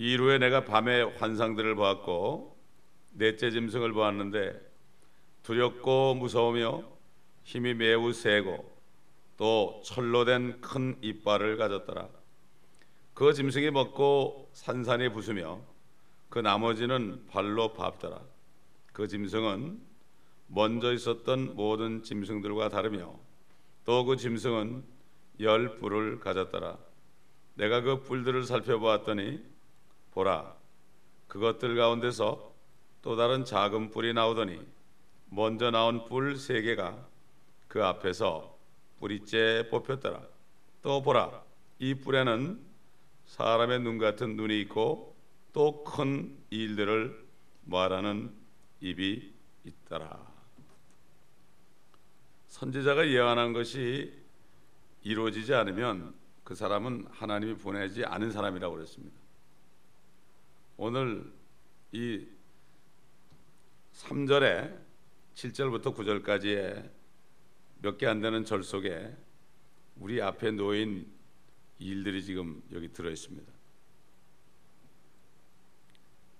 이후에 내가 밤에 환상들을 보았고 넷째 짐승을 보았는데 두렵고 무서우며 힘이 매우 세고 또 철로 된 큰 이빨을 가졌더라. 그 짐승이 먹고 산산이 부수며 그 나머지는 발로 밟더라. 그 짐승은 먼저 있었던 모든 짐승들과 다르며 또 그 짐승은 열 뿔을 가졌더라. 내가 그 뿔들을 살펴보았더니 보라 그것들 가운데서 또 다른 작은 뿔이 나오더니 먼저 나온 뿔 세 개가 그 앞에서 뿌리째 뽑혔더라. 또 보라 이 뿔에는 사람의 눈 같은 눈이 있고 또 큰 일들을 말하는 입이 있더라. 선지자가 예언한 것이 이루어지지 않으면 그 사람은 하나님이 보내지 않은 사람이라고 그랬습니다. 오늘 이 3절에 7절부터 9절까지의 몇 개 안 되는 절 속에 우리 앞에 놓인 일들이 지금 여기 들어 있습니다.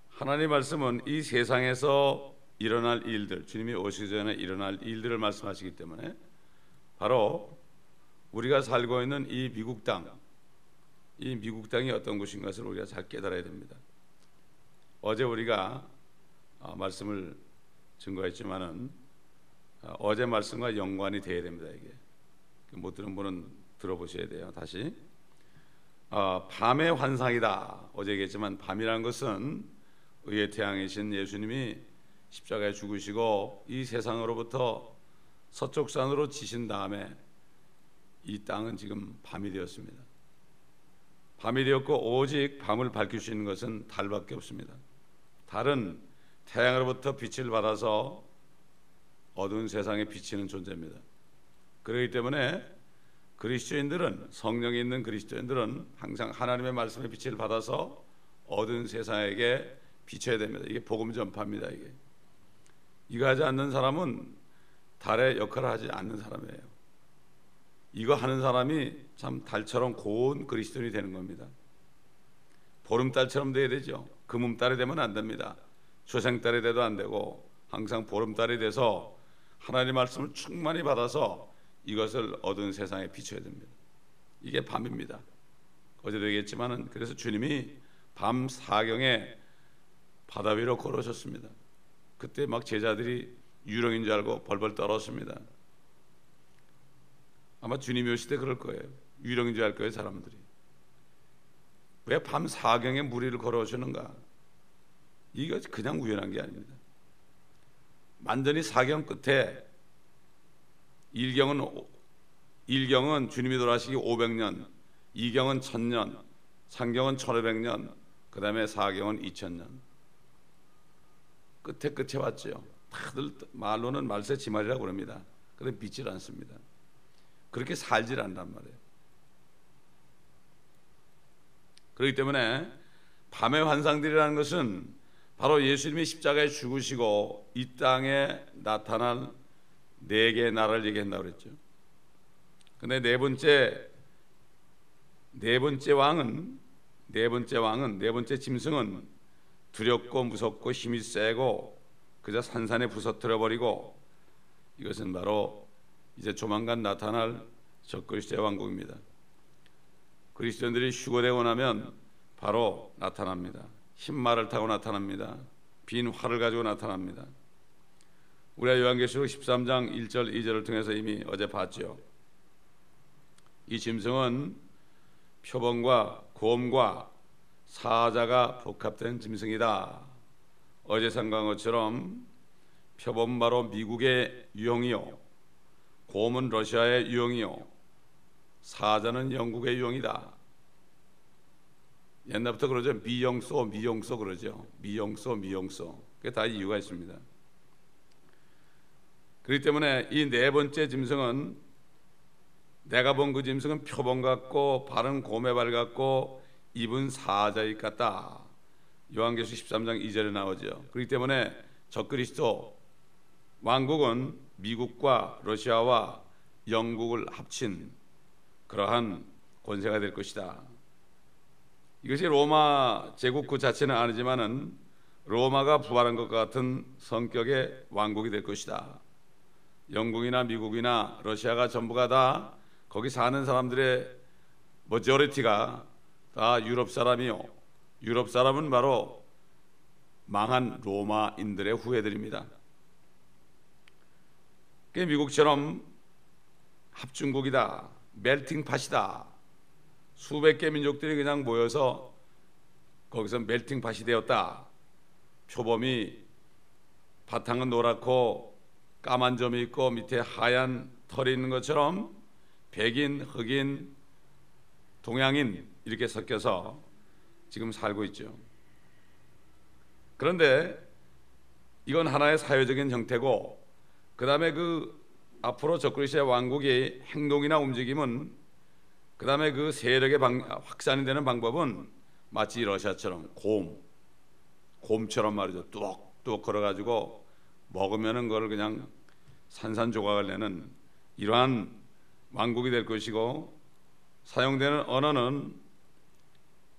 하나님 말씀은 이 세상에서 일어날 일들, 주님이 오시기 전에 일어날 일들을 말씀하시기 때문에 바로 우리가 살고 있는 이 미국 땅, 이 미국 땅이 어떤 곳인 것을 우리가 잘 깨달아야 됩니다. 어제 우리가 어, 말씀을 증거했지만은 어, 어제 말씀과 연관이 돼야 됩니다. 이게 못 들은 분은 들어보셔야 돼요. 다시 어, 밤의 환상이다. 어제 얘기했지만 밤이라는 것은 의의 태양이신 예수님이 십자가에 죽으시고 이 세상으로부터 서쪽 산으로 지신 다음에 이 땅은 지금 밤이 되었습니다. 밤이 되었고 오직 밤을 밝힐 수 있는 것은 달밖에 없습니다. 달은 태양으로부터 빛을 받아서 어두운 세상에 비치는 존재입니다. 그렇기 때문에 그리스도인들은 성령이 있는 그리스도인들은 항상 하나님의 말씀의 빛을 받아서 어두운 세상에게 비춰야 됩니다. 이게 복음 전파입니다. 이게 이거 하지 않는 사람은 달의 역할을 하지 않는 사람이에요. 이거 하는 사람이 참 달처럼 고운 그리스도인이 되는 겁니다. 보름달처럼 돼야 되죠. 금음달이 되면 안 됩니다. 초생달이 돼도 안 되고 항상 보름달이 돼서 하나님 말씀을 충만히 받아서 이것을 얻은 세상에 비춰야 됩니다. 이게 밤입니다. 어제도 얘기했지만은 그래서 주님이 밤 사경에 바다 위로 걸어오셨습니다. 그때 막 제자들이 유령인 줄 알고 벌벌 떨었습니다. 아마 주님이 오실 때 그럴 거예요. 유령인 줄 알 거예요, 사람들이. 왜 밤 사경에 무리를 걸어오시는가? 이거 그냥 우연한 게 아닙니다. 완전히 사경 끝에 일경은 일경은 주님이 돌아가시기 500년, 이경은 1000년, 상경은 1500년, 그다음에 사경은 2000년. 끝에 끝에 왔죠. 다들 말로는 말세 지말이라고 그럽니다. 그런데 믿질 않습니다. 그렇게 살질 않단 말이에요. 그렇기 때문에 밤의 환상들이라는 것은 바로 예수님이 십자가에 죽으시고 이 땅에 나타난 네 개의 나라를 얘기한다고 그랬죠. 근데 네 번째 네 번째 왕은 네 번째 왕은 네 번째 짐승은 두렵고 무섭고 힘이 세고 그저 산산에 부서뜨려 버리고 이것은 바로 이제 조만간 나타날 적그리스도의 왕국입니다. 그리스도인들이 휴거되고 나면 바로 나타납니다. 흰말을 타고 나타납니다. 빈 활을 가지고 나타납니다. 우리가 요한계시록 13장 1절 2절을 통해서 이미 어제 봤죠. 이 짐승은 표범과 곰과 사자가 복합된 짐승이다. 어제 상관 것처럼 표범 바로 미국의 유형이요, 곰은 러시아의 유형이요, 사자는 영국의 유형이다. 옛날부터 그러죠. 미영소, 미영소 그러죠. 미영소, 미영소. 그게 다 이유가 있습니다. 그렇기 때문에 이 네 번째 짐승은 내가 본 그 짐승은 표범 같고 발은 곰의 발 같고 입은 사자의 같다. 요한계시 13장 2절에 나오죠. 그렇기 때문에 적그리스도 왕국은 미국과 러시아와 영국을 합친 그러한 권세가 될 것이다. 이것이 로마 제국 그 자체는 아니지만은 로마가 부활한 것 같은 성격의 왕국이 될 것이다. 영국이나 미국이나 러시아가 전부가 다 거기 사는 사람들의 머저리티가 다 유럽 사람이요. 유럽 사람은 바로 망한 로마인들의 후예들입니다. 그 미국처럼 합중국이다, 멜팅 팟이다. 수백 개 민족들이 그냥 모여서 거기서 멜팅 팟이 되었다. 표범이 바탕은 노랗고 까만 점이 있고 밑에 하얀 털이 있는 것처럼 백인, 흑인, 동양인 이렇게 섞여서 지금 살고 있죠. 그런데 이건 하나의 사회적인 형태고 그 다음에 그 앞으로 적그리스의 왕국의 행동이나 움직임은 그 다음에 그 세력의 방, 확산이 되는 방법은 마치 러시아처럼 곰, 곰처럼 말이죠. 뚝뚝 걸어가지고 먹으면은 그걸 그냥 산산조각을 내는 이러한 왕국이 될 것이고 사용되는 언어는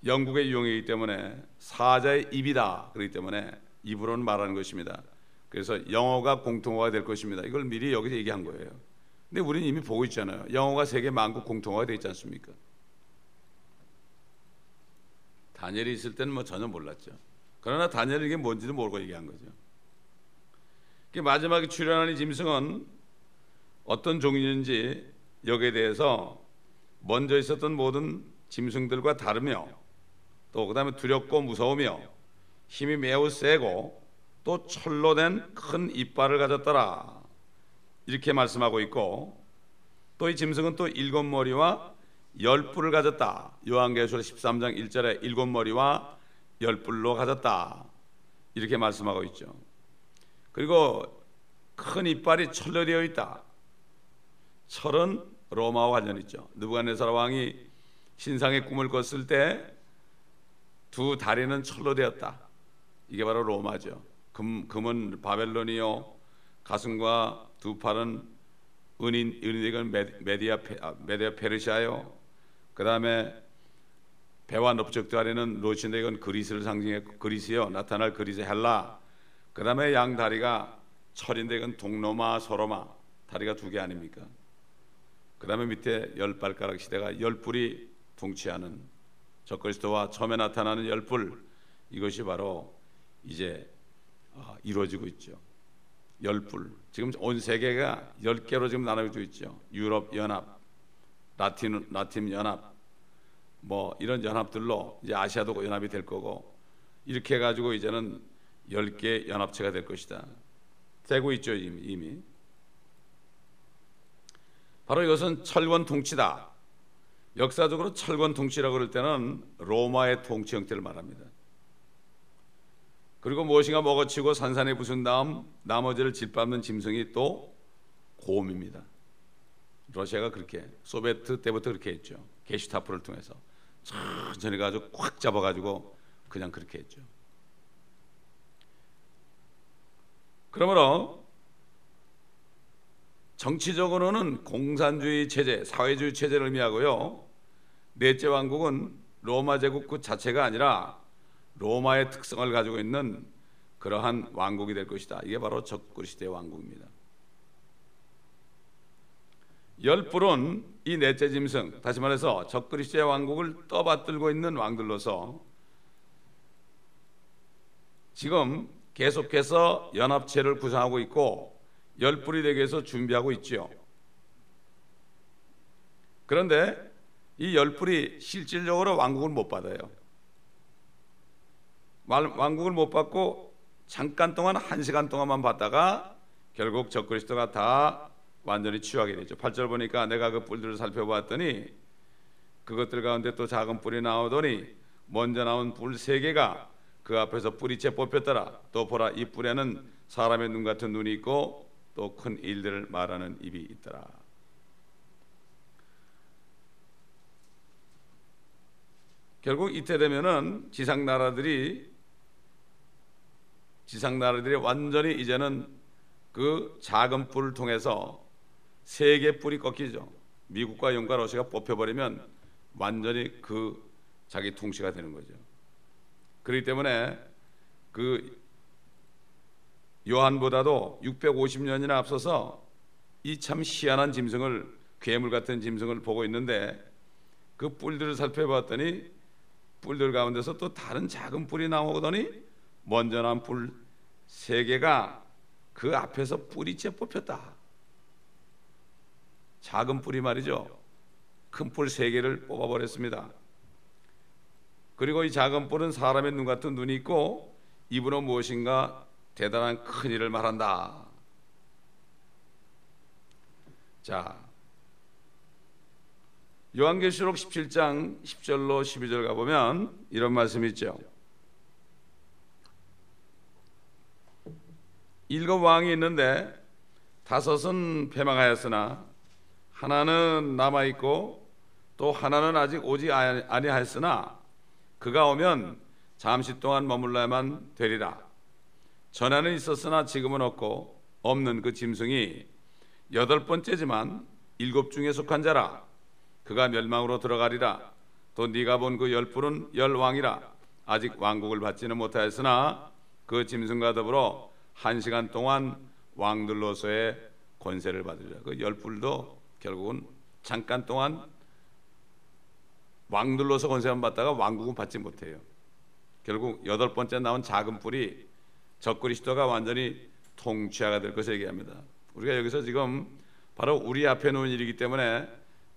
영국의 유형이기 때문에 사자의 입이다 그렇기 때문에 입으로는 말하는 것입니다. 그래서 영어가 공통어가 될 것입니다. 이걸 미리 여기서 얘기한 거예요. 근데 우리는 이미 보고 있잖아요. 영어가 세계 만국 공통어가 되어 있지 않습니까? 다니엘이 있을 때는 뭐 전혀 몰랐죠. 그러나 다니엘이 이게 뭔지도 모르고 얘기한 거죠. 마지막에 출연하는 짐승은 어떤 종이인지 여기에 대해서 먼저 있었던 모든 짐승들과 다르며 또 그다음에 두렵고 무서우며 힘이 매우 세고 또 철로 된 큰 이빨을 가졌더라. 이렇게 말씀하고 있고 또 이 짐승은 또 일곱 머리와 열 뿔을 가졌다. 요한계시록 13장 1절에 일곱 머리와 열 뿔로 가졌다. 이렇게 말씀하고 있죠. 그리고 큰 이빨이 철로 되어 있다. 철은 로마와 관련 있죠. 느부갓네살 왕이 신상의 꿈을 꿨을 때 두 다리는 철로 되었다. 이게 바로 로마죠 금, 금은 바벨론이요 가슴과 두 팔은 은인 은인은 메디아 아, 메디아 페르시아요. 그다음에 배와 넓적 다리는 로신데건 그리스를 상징해 그리스요 나타날 그리스 헬라. 그다음에 양 다리가 철인데 이건 동로마 서로마 다리가 두 개 아닙니까? 그다음에 밑에 열 발가락 시대가 열 뿔이 둥치하는 적그리스도와 처음에 나타나는 열뿔 이것이 바로 이제 어, 이루어지고 있죠. 열불 지금 온 세계가 열 개로 지금 나눠져 있죠. 유럽 연합, 라틴 라틴 연합, 뭐 이런 연합들로 이제 아시아도 연합이 될 거고 이렇게 해가지고 이제는 열 개 연합체가 될 것이다. 되고 있죠 이미. 이미. 바로 이것은 철권 통치다. 역사적으로 철권 통치라고 그럴 때는 로마의 통치 형태를 말합니다. 그리고 무엇인가 먹어치고 산산에 부순 다음 나머지를 짓밟는 짐승이 또 곰입니다. 러시아가 그렇게 소비에트 때부터 그렇게 했죠. 게슈타프를 통해서 천천히 가지고 꽉 잡아가지고 그냥 그렇게 했죠. 그러므로 정치적으로는 공산주의 체제, 사회주의 체제를 의미하고요. 넷째 왕국은 로마 제국 그 자체가 아니라 로마의 특성을 가지고 있는 그러한 왕국이 될 것이다. 이게 바로 적그리스도의 왕국입니다. 열불은 이 넷째 짐승, 다시 말해서 적그리스도의 왕국을 떠받들고 있는 왕들로서 지금 계속해서 연합체를 구성하고 있고 열불이 되기 위해서 준비하고 있지요. 그런데 이 열불이 실질적으로 왕국을 못 받아요. 왕국을 못 받고 잠깐 동안 한 시간 동안만 받다가 결국 적그리스도가 다 완전히 취하게 되죠. 8절 보니까 내가 그 뿔들을 살펴봤더니 그것들 가운데 또 작은 뿔이 나오더니 먼저 나온 뿔 세 개가 그 앞에서 뿌리채 뽑혔더라. 또 보라 이 뿔에는 사람의 눈 같은 눈이 있고 또 큰 일들을 말하는 입이 있더라. 결국 이때 되면은 지상 나라들이 지상 나라들이 완전히 이제는 그 작은 뿔을 통해서 세계 뿔이 꺾이죠. 미국과 영국과 러시아가 뽑혀버리면 완전히 그 자기 통치가 되는 거죠. 그렇기 때문에 그 요한보다도 650년이나 앞서서 이 참 희한한 짐승을 괴물 같은 짐승을 보고 있는데 그 뿔들을 살펴봤더니 뿔들 가운데서 또 다른 작은 뿔이 나오더니 먼저 난 뿔 세 개가 그 앞에서 뿌리째 뽑혔다. 작은 뿔이 말이죠. 큰 뿔 세 개를 뽑아버렸습니다. 그리고 이 작은 뿔은 사람의 눈 같은 눈이 있고 입으로 무엇인가 대단한 큰 일을 말한다. 자, 요한계시록 17장 10절로 12절 가보면 이런 말씀이 있죠. 일곱 왕이 있는데 다섯은 패망하였으나 하나는 남아 있고 또 하나는 아직 오지 아니하였으나 그가 오면 잠시 동안 머물러야만 되리라. 전에는 있었으나 지금은 없고 없는 그 짐승이 여덟 번째지만 일곱 중에 속한 자라. 그가 멸망으로 들어가리라. 또 네가 본 그 열불은 열 왕이라. 아직 왕국을 받지는 못하였으나 그 짐승과 더불어 한 시간 동안 왕들로서의 권세를 받으리라. 그 열불도 결국은 잠깐 동안 왕들로서 권세만 받다가 왕국은 받지 못해요. 결국 여덟 번째 나온 작은 뿔이 적그리스도가 완전히 통치하가 될 것을 얘기합니다. 우리가 여기서 지금 바로 우리 앞에 놓은 일이기 때문에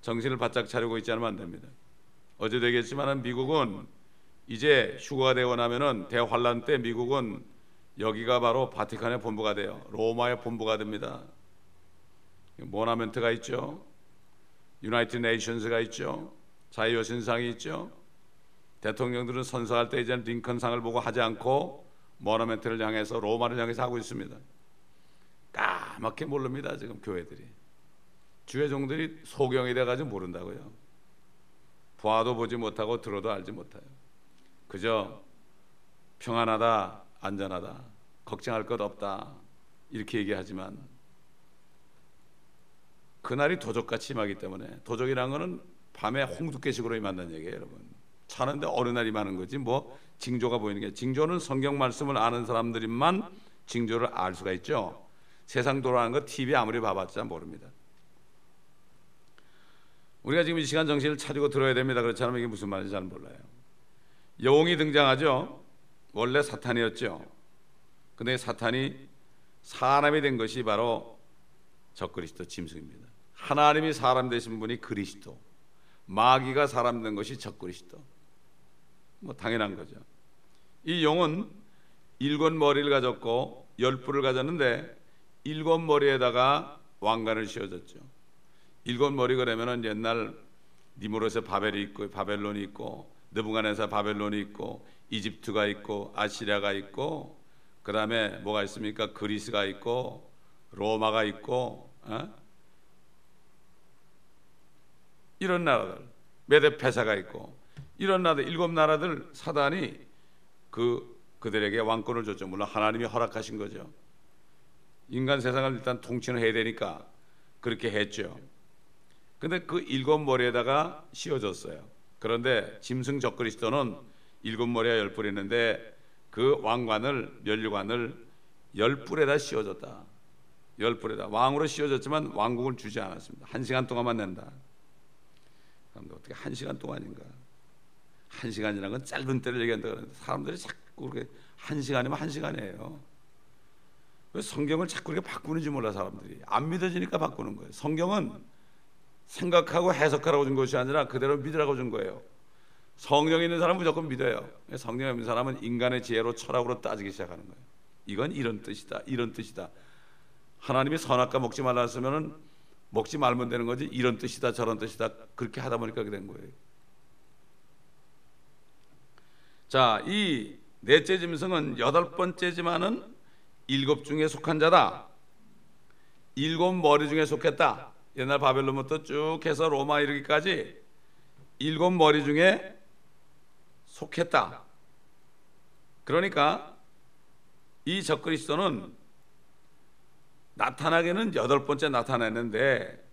정신을 바짝 차리고 있지 않으면 안 됩니다. 어제 되겠지만 미국은 이제 휴거가 되고 나면은 대환란 때 미국은 여기가 바로 바티칸의 본부가 돼요. 로마의 본부가 됩니다. 모나멘트가 있죠. 유나이티드 네이션스가 있죠. 자유여신상이 있죠. 대통령들은 선서할 때 이제 링컨상을 보고 하지 않고 모나멘트를 향해서 로마를 향해서 하고 있습니다. 까맣게 모릅니다 지금 교회들이. 주의 종들이 소경이 돼가지고 모른다고요. 보아도 보지 못하고 들어도 알지 못해요. 그저 평안하다, 안전하다, 걱정할 것 없다 이렇게 얘기하지만 그날이 도적같이 임하기 때문에 도적이란 거는 밤에 홍두깨식으로 임한다는 얘기예요, 여러분. 차는데 어느 날이 많은 거지 뭐 징조가 보이는 게 징조는 성경 말씀을 아는 사람들만 징조를 알 수가 있죠. 세상 돌아가는 거 TV 아무리 봐봤자 모릅니다. 우리가 지금 이 시간 정신을 차리고 들어야 됩니다. 그렇지 않으면 이게 무슨 말인지 잘 몰라요. 영이 등장하죠. 원래 사탄이었죠. 근데 사탄이 사람이 된 것이 바로 적그리스도 짐승입니다. 하나님이 사람 되신 분이 그리스도. 마귀가 사람 된 것이 적그리스도. 뭐 당연한 거죠. 이 용은 일곱 머리를 가졌고 열 뿔을 가졌는데 일곱 머리에다가 왕관을 씌워졌죠. 일곱 머리 그러면은 옛날 니무롯의 바벨이 있고 바벨론이 있고 느부갓네살 바벨론이 있고 이집트가 있고 아시리아가 있고 그 다음에 뭐가 있습니까? 그리스가 있고 로마가 있고 어? 이런 나라들 메데 페사가 있고 이런 나라들 일곱 나라들 사단이 그 그들에게 왕권을 줬죠. 물론 하나님이 허락하신 거죠. 인간 세상을 일단 통치는 해야 되니까 그렇게 했죠. 근데 그 일곱 머리에다가 씌워졌어요. 그런데 짐승 적그리스도는 일곱 머리와 열 뿔이 있는데 그 왕관을 면류관을 열 뿔에다 씌워졌다. 열 뿔에다 왕으로 씌워졌지만 왕국을 주지 않았습니다. 한 시간 동안만 낸다. 그런데 어떻게 한 시간 동안인가? 한 시간이라는 건 짧은 때를 얘기한다 그러는데 사람들이 자꾸 그렇게 한 시간이면 한 시간이에요. 왜 성경을 자꾸 이렇게 바꾸는지 몰라 사람들이 안 믿어지니까 바꾸는 거예요. 성경은 생각하고 해석하라고 준 것이 아니라 그대로 믿으라고 준 거예요. 성령 있는 사람은 무조건 믿어요. 성령 없는 사람은 인간의 지혜로 철학으로 따지기 시작하는 거예요. 이건 이런 뜻이다. 이런 뜻이다. 하나님이 선악과 먹지 말라 했으면은 먹지 말면 되는 거지. 이런 뜻이다. 저런 뜻이다. 그렇게 하다 보니까 그렇게 된 거예요. 자, 이 넷째 짐승은 여덟 번째지만은 일곱 중에 속한 자다. 일곱 머리 중에 속했다. 옛날 바벨론부터 쭉 해서 로마 이르기까지 일곱 머리 중에 속했다. 그러니까 이 적그리스도는 나타나기는 여덟 번째 나타났는데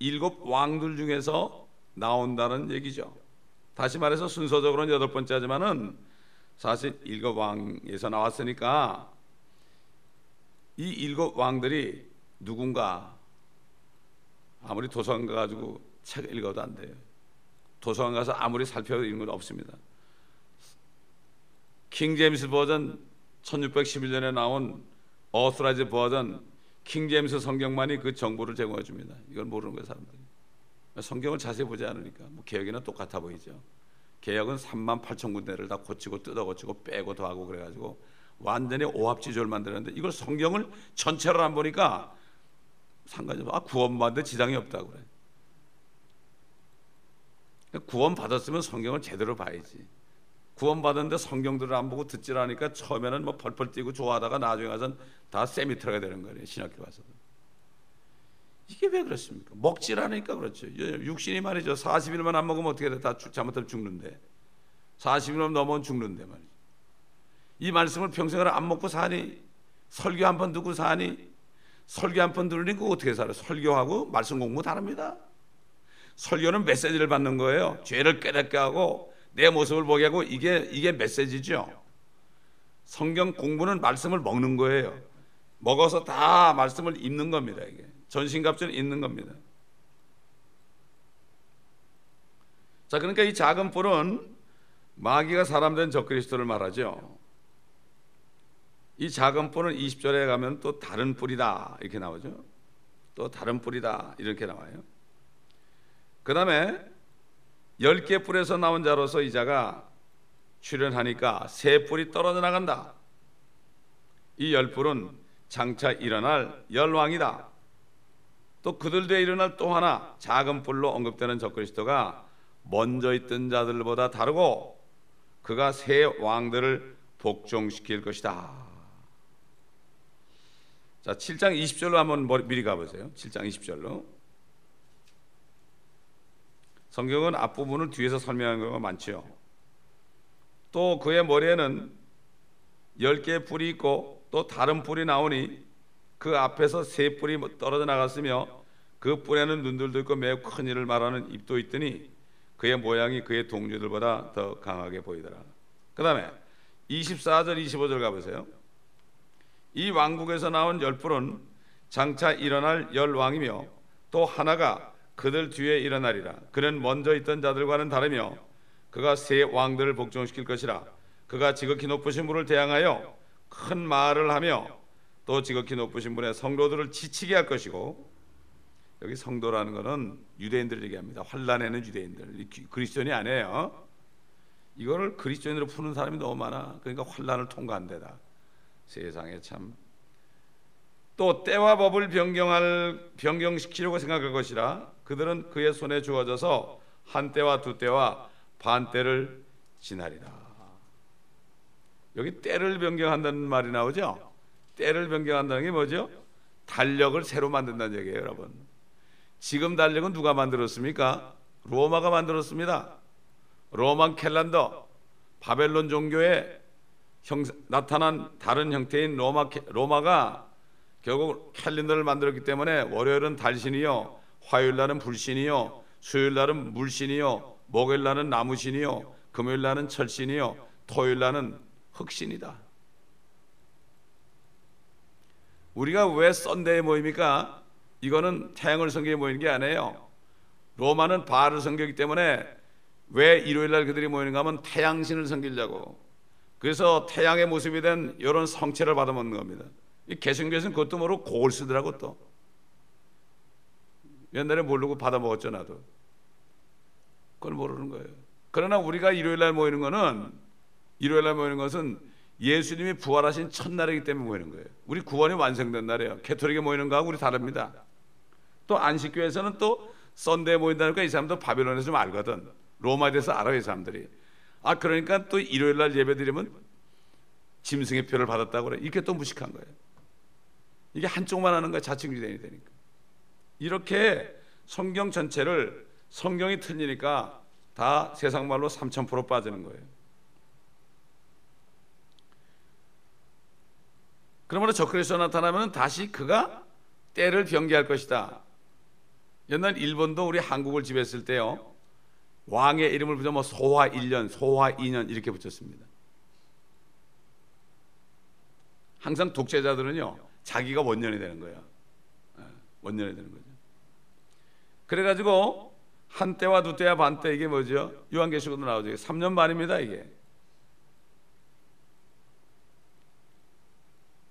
일곱 왕들 중에서 나온다는 얘기죠. 다시 말해서 순서적으로는 여덟 번째지만은 사실 일곱 왕에서 나왔으니까 이 일곱 왕들이 누군가 아무리 도서관 가가지고 책 읽어도 안 돼요. 도서관 가서 아무리 살펴도 읽는 건 없습니다. King James Version 1611년에 나온 Authorized Version King James 성경만이 그 정보를 제공해 줍니다. 이걸 모르는 거예요, 사람들이. 성경을 자세히 보지 않으니까 뭐 개혁이나 똑같아 보이죠. 개혁은 3만 8천 군데를 다 고치고 뜯어 고치고 빼고 더하고 그래가지고 완전히 오합지졸 만들었는데 이걸 성경을 전체를 안 보니까 상관이 없어. 아 구원받는데 지장이 없다고 그래. 구원 받았으면 성경을 제대로 봐야지. 구원 받았는데 성경들을 안 보고 듣질 않으니까 처음에는 뭐 펄펄 뛰고 좋아하다가 나중에 가서는 다 세미트라가 되는 거예요. 신학교 와서도. 이게 왜 그렇습니까? 먹질 않으니까 그렇죠. 육신이 말이죠. 40일만 안 먹으면 어떻게 돼? 다 잘못하면 죽는데. 40일만 넘으면 죽는데 말이죠. 이 말씀을 평생을 안 먹고 사니? 설교 한 번 듣고 사니? 설교 한 번 들으니까 어떻게 살아요? 설교하고 말씀 공부 다릅니다. 설교는 메시지를 받는 거예요. 죄를 깨닫게 하고 내 모습을 보게 하고 이게 이게 메시지죠. 성경 공부는 말씀을 먹는 거예요. 먹어서 다 말씀을 입는 겁니다. 이게 전신갑주는 있는 겁니다. 자, 그러니까 이 작은 뿔은 마귀가 사람 된 적그리스도를 말하죠. 이 작은 뿔은 20절에 가면 또 다른 뿔이다 이렇게 나오죠. 또 다른 뿔이다 이렇게 나와요. 그 다음에 열 개 뿔에서 나온 자로서 이 자가 출현하니까 세 뿔이 떨어져 나간다. 이 열 뿔은 장차 일어날 열왕이다. 또 그들 뒤에 일어날 또 하나 작은 뿔로 언급되는 적그리스도가 먼저 있던 자들보다 다르고 그가 새 왕들을 복종시킬 것이다. 자, 7장 20절로 한번 미리 가보세요. 7장 20절로. 성경은 앞부분을 뒤에서 설명하는 경우가 많죠. 또 그의 머리에는 10개의 뿔이 있고 또 다른 뿔이 나오니 그 앞에서 세 뿔이 떨어져 나갔으며 그 뿔에는 눈들도 있고 매우 큰 일을 말하는 입도 있더니 그의 모양이 그의 동료들보다 더 강하게 보이더라. 그 다음에 24절 25절 가보세요. 이 왕국에서 나온 열 뿔은 장차 일어날 열 왕이며 또 하나가 그들 뒤에 일어나리라. 그는 먼저 있던 자들과는 다르며 그가 세 왕들을 복종시킬 것이라. 그가 지극히 높으신 분을 대항하여 큰 말을 하며 또 지극히 높으신 분의 성도들을 지치게 할 것이고 여기 성도라는 것은 유대인들을 얘기합니다. 환란에는 유대인들 그리스도인이 아니에요. 이거를 그리스도인으로 푸는 사람이 너무 많아. 그러니까 환란을 통과한 데다. 세상에 참 또 때와 법을 변경할 변경시키려고 생각할 것이라 그들은 그의 손에 주어져서 한 때와 두 때와 반 때를 지나리라. 여기 때를 변경한다는 말이 나오죠. 때를 변경한다는 게 뭐죠? 달력을 새로 만든다는 얘기예요, 여러분. 지금 달력은 누가 만들었습니까? 로마가 만들었습니다. 로만 캘란더, 바벨론 종교의 형, 나타난 다른 형태인 로마 로마가 결국 캘린더를 만들었기 때문에 월요일은 달신이요, 화요일 날은 불신이요, 수요일 날은 물신이요, 목요일 날은 나무신이요, 금요일 날은 철신이요, 토요일 날은 흑신이다. 우리가 왜 썬데이에 모입니까? 이거는 태양을 섬기게 모이는 게 아니에요. 로마는 바알을 섬기기 때문에 왜 일요일 날 그들이 모이는가 하면 태양신을 섬기려고 그래서 태양의 모습이 된 이런 성체를 받아먹는 겁니다. 이 개신교에서는 그것도 모르고 곡을 쓰더라고 또. 옛날에 모르고 받아먹었죠 나도. 그걸 모르는 거예요. 그러나 우리가 일요일 날 모이는 거는 일요일 날 모이는 것은 예수님이 부활하신 첫날이기 때문에 모이는 거예요. 우리 구원이 완성된 날이에요. 캐토릭에 모이는 거하고 우리 다릅니다. 또 안식교에서는 또 썬데에 모인다니까 이 사람도 바빌론에서 좀 알거든. 로마에 대해서 알아요 이 사람들이. 아 그러니까 또 일요일 날 예배 드리면 짐승의 표를 받았다고 그래. 이게 또 무식한 거예요. 이게 한쪽만 하는 거야. 자칭 유대인이 되니까. 이렇게 성경 전체를 성경이 틀리니까 다 세상 말로 3000% 빠지는 거예요. 그러므로 적그리스도 나타나면 다시 그가 때를 변개할 것이다. 옛날 일본도 우리 한국을 지배했을 때요. 왕의 이름을 붙여 뭐 소화 1년, 소화 2년 이렇게 붙였습니다. 항상 독재자들은요 자기가 원년이 되는 거야. 예, 원년이 되는 거죠. 그래가지고 한 때와 두 때와 반 때 이게 뭐죠? 요한계시록도 나오죠. 3년 반입니다 이게.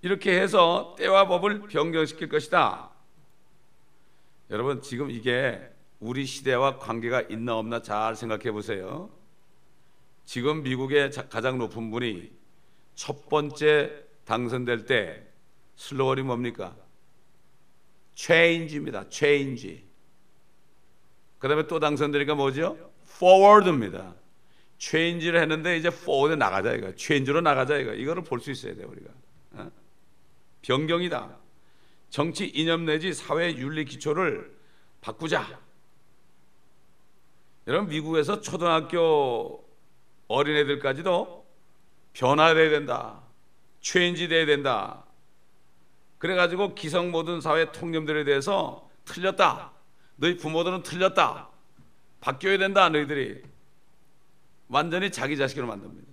이렇게 해서 때와 법을 변경시킬 것이다. 여러분 지금 이게 우리 시대와 관계가 있나 없나 잘 생각해 보세요. 지금 미국의 가장 높은 분이 첫 번째 당선될 때 슬로건이 뭡니까? Change입니다. Change. 그다음에 또 당선되니까 뭐죠? forward입니다. Change를 했는데 이제 forward 나가자 이거. Change로 나가자 이거. 이거를 볼 수 있어야 돼 우리가. 어? 변경이다. 정치 이념 내지 사회 윤리 기초를 바꾸자. 여러분 미국에서 초등학교 어린애들까지도 변화돼야 된다. 체인지 돼야 된다. 그래 가지고 기성 모든 사회 통념들에 대해서 틀렸다. 너희 부모들은 틀렸다. 바뀌어야 된다. 너희들이 완전히 자기 자식으로 만듭니다.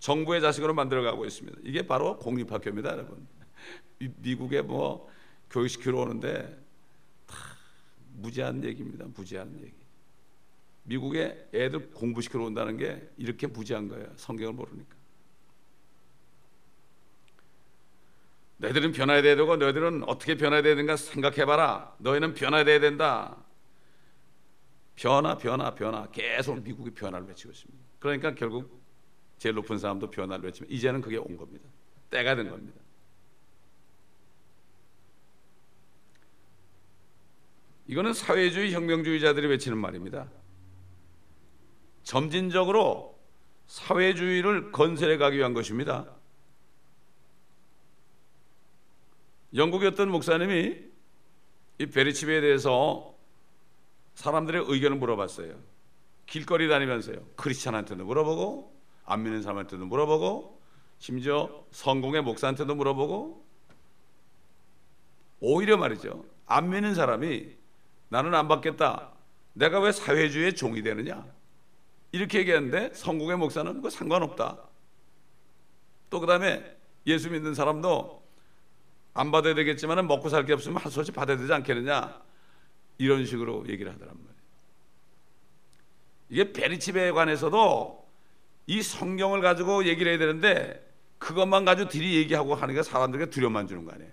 정부의 자식으로 만들어가고 있습니다. 이게 바로 공립학교입니다, 여러분. 미국에 뭐 교육시키러 오는데 다 무지한 얘기입니다. 무지한 얘기. 미국에 애들 공부시키러 온다는 게 이렇게 무지한 거예요. 성경을 모르니까. 너희들은 변화해야 되고 너희들은 어떻게 변화해야 되는가 생각해봐라. 너희는 변화해야 된다. 변화, 변화, 변화. 계속 미국이 변화를 외치고 있습니다. 그러니까 결국 제일 높은 사람도 변화를 외치면 이제는 그게 온 겁니다. 때가 된 겁니다. 이거는 사회주의 혁명주의자들이 외치는 말입니다. 점진적으로 사회주의를 건설해 가기 위한 것입니다. 영국의 어떤 목사님이 이 베리치베에 대해서 사람들의 의견을 물어봤어요. 길거리 다니면서요. 크리스찬한테도 물어보고 안 믿는 사람한테도 물어보고 심지어 성공의 목사한테도 물어보고 오히려 말이죠. 안 믿는 사람이 나는 안 받겠다. 내가 왜 사회주의의 종이 되느냐? 이렇게 얘기하는데 성공의 목사는 그 상관없다. 또 그다음에 예수 믿는 사람도 안 받아야 되겠지만 먹고 살 게 없으면 한 소씩 받아야 되지 않겠느냐? 이런 식으로 얘기를 하더란 말이에요. 이게 베리치베에 관해서도 이 성경을 가지고 얘기를 해야 되는데 그것만 가지고 들이 얘기하고 게 사람들에게 두려움만 주는 거 아니에요.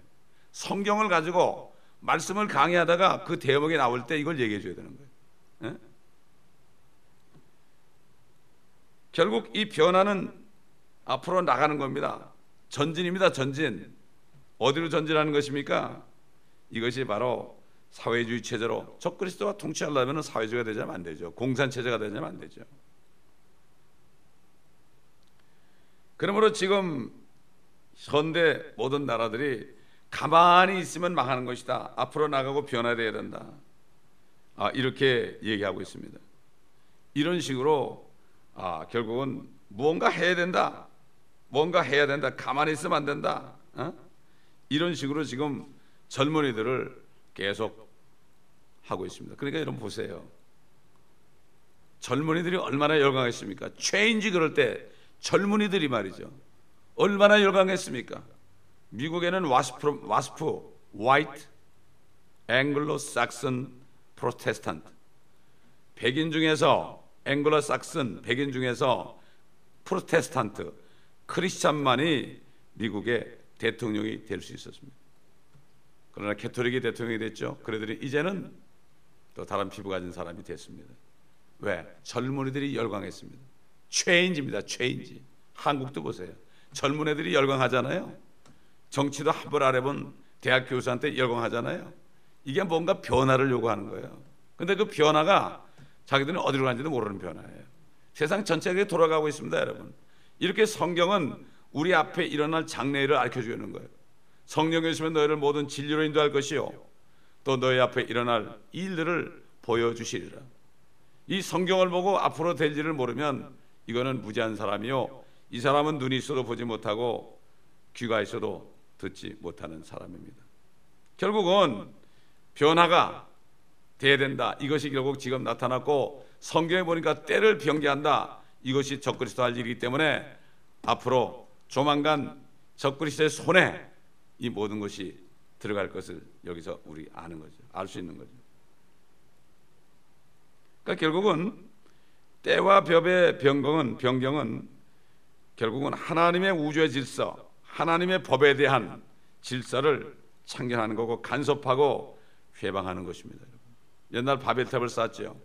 성경을 가지고 말씀을 강의하다가 그 대목이 나올 때 이걸 얘기해 줘야 되는 거예요. 에? 결국 이 변화는 앞으로 나가는 겁니다. 전진입니다. 전진. 어디로 전진하는 것입니까? 이것이 바로 사회주의 체제로 적그리스도가 통치하려면 사회주의가 되자면 안 되죠. 공산 체제가 되자면 안 되죠. 그러므로 지금 현대 모든 나라들이 가만히 있으면 망하는 것이다. 앞으로 나가고 변화돼야 된다. 아, 이렇게 얘기하고 있습니다. 이런 식으로 아, 결국은 무언가 해야 된다. 뭔가 해야 된다. 가만히 있으면 안 된다. 어? 이런 식으로 지금 젊은이들을 계속 하고 있습니다. 그러니까 여러분 보세요. 젊은이들이 얼마나 열광했습니까? Change 그럴 때 젊은이들이 말이죠. 얼마나 열광했습니까? 미국에는 WASP, WASP White Anglo-Saxon Protestant 백인 중에서 Anglo-Saxon 백인 중에서 Protestant Christian만이 미국의 대통령이 될 수 있었습니다. 그러나 Catholic이 대통령이 됐죠. 그래들이 이제는 또 다른 피부 가진 사람이 됐습니다. 왜? 젊은이들이 열광했습니다. 체인지입니다. 체인지. 한국도 보세요. 젊은 애들이 열광하잖아요. 정치도 한번안 해본 대학 교수한테 열광하잖아요. 이게 뭔가 변화를 요구하는 거예요. 근데 그 변화가 자기들은 어디로 가는지도 모르는 변화예요. 세상 전체가 돌아가고 있습니다, 여러분. 이렇게 성경은 우리 앞에 일어날 장래를 알려 주는 거예요. 성령이 있으면 너희를 모든 진리로 인도할 것이요. 또 너희 앞에 일어날 일들을 보여주시리라. 이 성경을 보고 앞으로 될 일을 모르면 이거는 무지한 사람이요. 이 사람은 눈이 있어도 보지 못하고 귀가 있어도 듣지 못하는 사람입니다. 결국은 변화가 돼야 된다. 이것이 결국 지금 나타났고 성경에 보니까 때를 변개한다. 이것이 적그리스도 할 일이기 때문에 앞으로 조만간 적그리스도의 손에 이 모든 것이 들어갈 것을 여기서 우리 아는 거죠. 알 수 있는 거죠. 그러니까 결국은 때와 벽의 변경은 변경은 결국은 하나님의 우주의 질서, 하나님의 법에 대한 질서를 창견하는 거고 간섭하고 회방하는 것입니다. 옛날 바벨탑을 쌓았죠.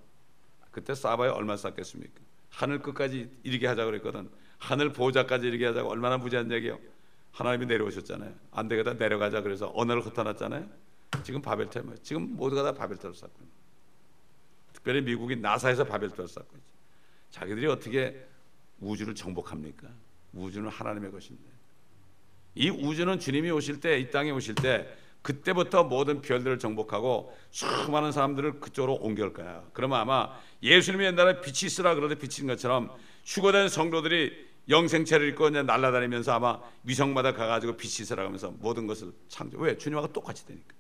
그때 쌓아봐야 얼마 쌓겠습니까? 하늘 끝까지 이르게 하자 그랬거든. 하늘 보호자까지 이르게 하자고 얼마나 무지한 얘기요. 하나님이 내려오셨잖아요. 안 되겠다 내려가자 그래서 언어를 흩어놨잖아요. 지금 바벨탑 지금 모두가 다 바벨탑을 쌓고 있는 특별히 미국이 나사에서 바벨탑을 쌓고 있죠. 자기들이 어떻게 우주를 정복합니까? 우주는 하나님의 것인데 이 우주는 주님이 오실 때 이 땅에 오실 때 그때부터 모든 별들을 정복하고 수많은 사람들을 그쪽으로 옮겨올 거야. 그러면 아마 예수님이 옛날에 빛이 있으라 그러되 비친 것처럼 휴거된 성도들이 영생체를 입고 이제 날아다니면서 아마 위성마다 가가지고 빛이 있으라 하면서 모든 것을 창조. 왜? 주님하고 똑같이 되니까.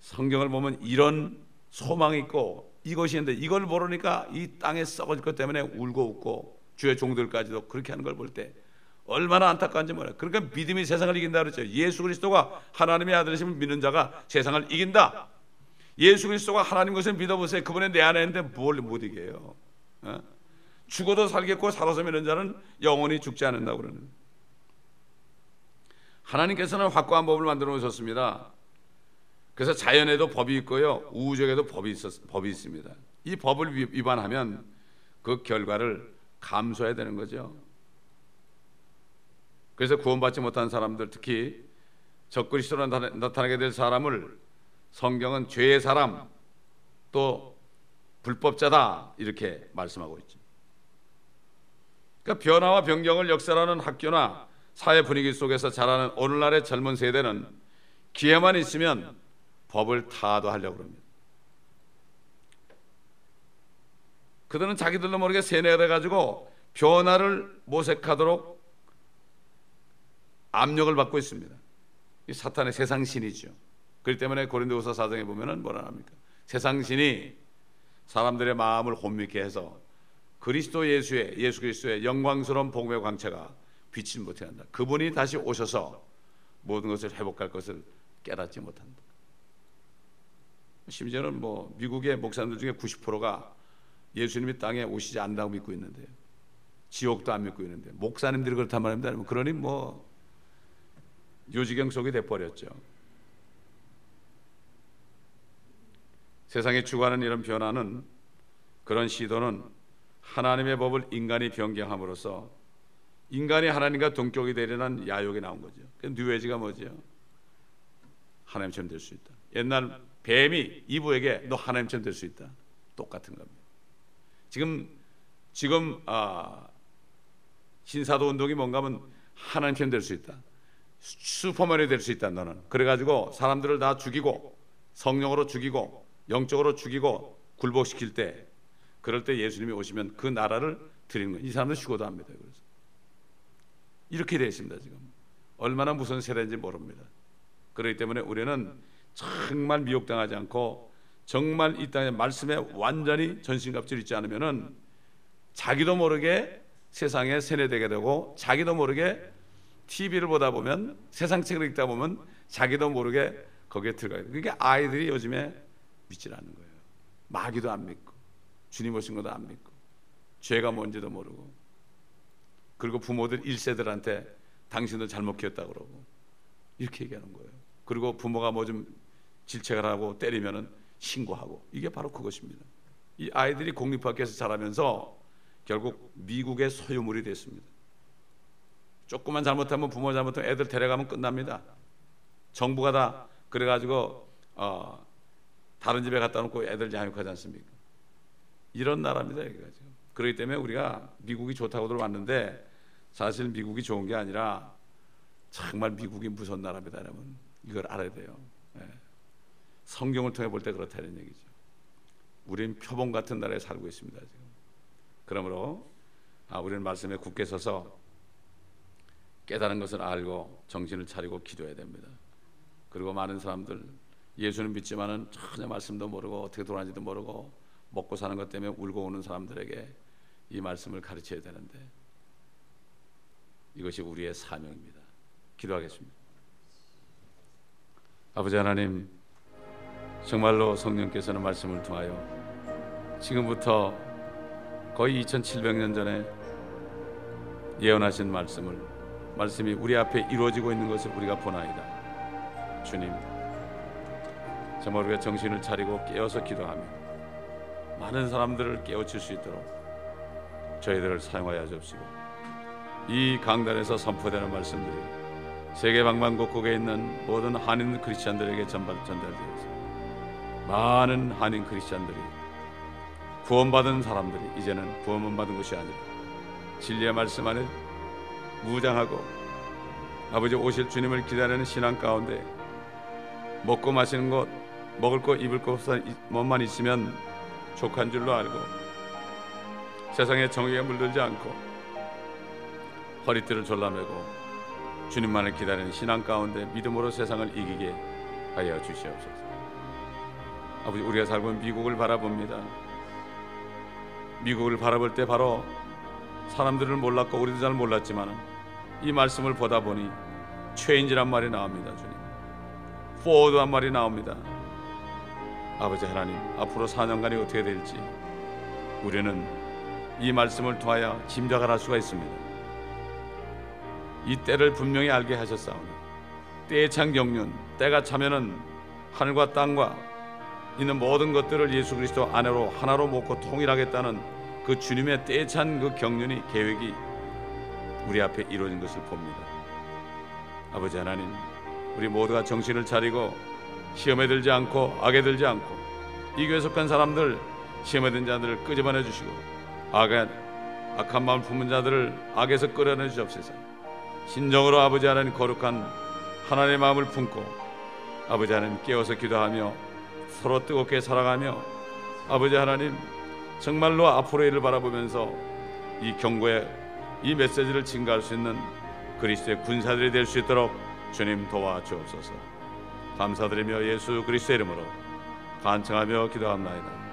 성경을 보면 이런 소망이 있고 이것이 있는데 이걸 모르니까 이 땅에 썩어질 것 때문에 울고 웃고 주의 종들까지도 그렇게 하는 걸 볼 때 얼마나 안타까운지 몰라요. 그러니까 믿음이 세상을 이긴다 그랬죠. 예수 그리스도가 하나님의 아들이심을 믿는 자가 세상을 이긴다. 예수 그리스도가 하나님 것을 믿어보세요. 그분의 내 안에 있는데 뭘 못 이겨요. 어? 죽어도 살겠고 살아서 믿는 자는 영원히 죽지 않는다고 그러는. 하나님께서는 확고한 법을 만들어 놓으셨습니다. 그래서 자연에도 법이 있고요. 우주에도 법이 있었, 법이 있습니다. 이 법을 위반하면 그 결과를 감수해야 되는 거죠. 그래서 구원받지 못한 사람들 특히 적그리스도로 나타나게 될 사람을 성경은 죄의 사람 또 불법자다 이렇게 말씀하고 있죠. 그러니까 변화와 변경을 역설하는 학교나 사회 분위기 속에서 자라는 오늘날의 젊은 세대는 기회만 있으면 법을 타도하려고 합니다. 그들은 자기들도 모르게 세뇌돼 가지고 변화를 모색하도록 압력을 받고 있습니다. 이 사탄의 세상 신이죠. 그렇기 때문에 고린도후서 사정에 보면은 뭐라 합니까? 세상 신이 사람들의 마음을 혼미케 해서 그리스도 예수의 예수 그리스도의 영광스러운 복음의 광채가 비치지 못해 한다. 그분이 다시 오셔서 모든 것을 회복할 것을 깨닫지 못한다. 심지어는 뭐 미국의 목사님들 중에 90%가 예수님이 땅에 오시지 않는다고 믿고 있는데 지옥도 안 믿고 있는데 목사님들이 그렇단 말입니다. 그러니 뭐 요지경 속이 돼 버렸죠. 세상에 추구하는 이런 변화는 그런 시도는 하나님의 법을 인간이 변경함으로써 인간이 하나님과 동격이 되려는 야욕이 나온 거죠. 그 뉴에지가 뭐죠? 하나님처럼 될 수 있다. 옛날 뱀이 이브에게 너 하나님처럼 될 수 있다. 똑같은 겁니다. 지금 지금 아, 신사도 운동이 뭔가 하면 하나님처럼 될 수 있다. 슈퍼맨이 될 수 있다 너는. 그래가지고 사람들을 다 죽이고 성령으로 죽이고 영적으로 죽이고 굴복시킬 때 그럴 때 예수님이 오시면 그 나라를 드리는 거예요. 이 사람들 죽어도 합니다. 그래서 이렇게 되어 있습니다 지금. 얼마나 무서운 세대인지 모릅니다. 그렇기 때문에 우리는 정말 미혹당하지 않고 정말 이 땅의 말씀에 완전히 전신갑질 있지 않으면은 자기도 모르게 세상에 세뇌되게 되고 자기도 모르게 TV를 보다 보면 세상 책을 읽다 보면 자기도 모르게 거기에 들어가요. 그러니까 아이들이 요즘에 믿질 않는 거예요. 마귀도 안 믿고 주님 오신 것도 안 믿고 죄가 뭔지도 모르고 그리고 부모들 1세들한테 당신도 잘못 키웠다 그러고 이렇게 얘기하는 거예요. 그리고 부모가 뭐 좀 질책을 하고 때리면은 신고하고 이게 바로 그것입니다. 이 아이들이 공립학교에서 자라면서 결국 미국의 소유물이 됐습니다. 조금만 잘못하면 부모 잘못하면 애들 데려가면 끝납니다. 정부가 다 그래가지고 어, 다른 집에 갖다 놓고 애들 양육하지 않습니까? 이런 나라입니다 여기가 지금. 그렇기 때문에 우리가 미국이 좋다고들 왔는데 사실 미국이 좋은 게 아니라 정말 미국이 무서운 나라입니다 여러분. 이걸 알아야 돼요. 네. 성경을 통해 볼 때 그렇다는 얘기죠. 우리는 표본 같은 나라에 살고 있습니다 지금. 그러므로 아, 우리는 말씀에 굳게 서서 깨달은 것을 알고 정신을 차리고 기도해야 됩니다. 그리고 많은 사람들 예수는 믿지만은 전혀 말씀도 모르고 어떻게 돌아가는지도 모르고 먹고 사는 것 때문에 울고 오는 사람들에게 이 말씀을 가르쳐야 되는데 이것이 우리의 사명입니다. 기도하겠습니다. 아버지 하나님 정말로 성령께서는 말씀을 통하여 지금부터 거의 2700년 전에 예언하신 말씀을 말씀이 우리 앞에 이루어지고 있는 것을 우리가 보나이다. 주님 우리가 정신을 차리고 깨어서 기도하며 많은 사람들을 깨우칠 수 있도록 저희들을 사용하여 주옵시고 이 강단에서 선포되는 말씀들이 세계 방방곡곡에 있는 모든 한인 크리스천들에게 전달 전달되어서 많은 한인 크리스천들이 구원받은 사람들이 이제는 구원만 받은 것이 아니라 진리의 말씀 안에 무장하고 아버지 오실 주님을 기다리는 신앙 가운데 먹고 마시는 것 먹을 것 입을 것만 있으면 족한 줄로 알고 세상의 정의에 물들지 않고 허리띠를 졸라매고 주님만을 기다리는 신앙 가운데 믿음으로 세상을 이기게 하여 주시옵소서. 아버지 우리가 살고 있는 미국을 바라봅니다. 미국을 바라볼 때 바로 사람들을 몰랐고 우리도 잘 몰랐지만 이 말씀을 보다 보니 체인지란 말이 나옵니다, 주님. 포워드한 말이 나옵니다. 아버지 하나님, 앞으로 4년간이 어떻게 될지 우리는 이 말씀을 통하여 짐작을 할 수가 있습니다. 이 때를 분명히 알게 하셨사오니 때의 찬 경륜, 때가 차면은 하늘과 땅과 있는 모든 것들을 예수 그리스도 안으로 하나로 먹고 통일하겠다는 그 주님의 때에 찬그 경륜이 계획이 우리 앞에 이루어진 것을 봅니다. 아버지 하나님, 우리 모두가 정신을 차리고 시험에 들지 않고 악에 들지 않고 이 교회 속한 사람들 시험에 든 자들을 끄집어내 주시고 악한 악한 마음 품은 자들을 악에서 끌어내 주옵소서. 신정으로 아버지 하나님 거룩한 하나님의 마음을 품고 아버지 하나님 깨어서 기도하며 서로 뜨겁게 사랑하며 아버지 하나님 정말로 앞으로의 일을 바라보면서 이 경고의 이 메시지를 증가할 수 있는 그리스도의 군사들이 될 수 있도록 주님 도와주옵소서. 감사드리며 예수 그리스도의 이름으로 간청하며 기도합나이다.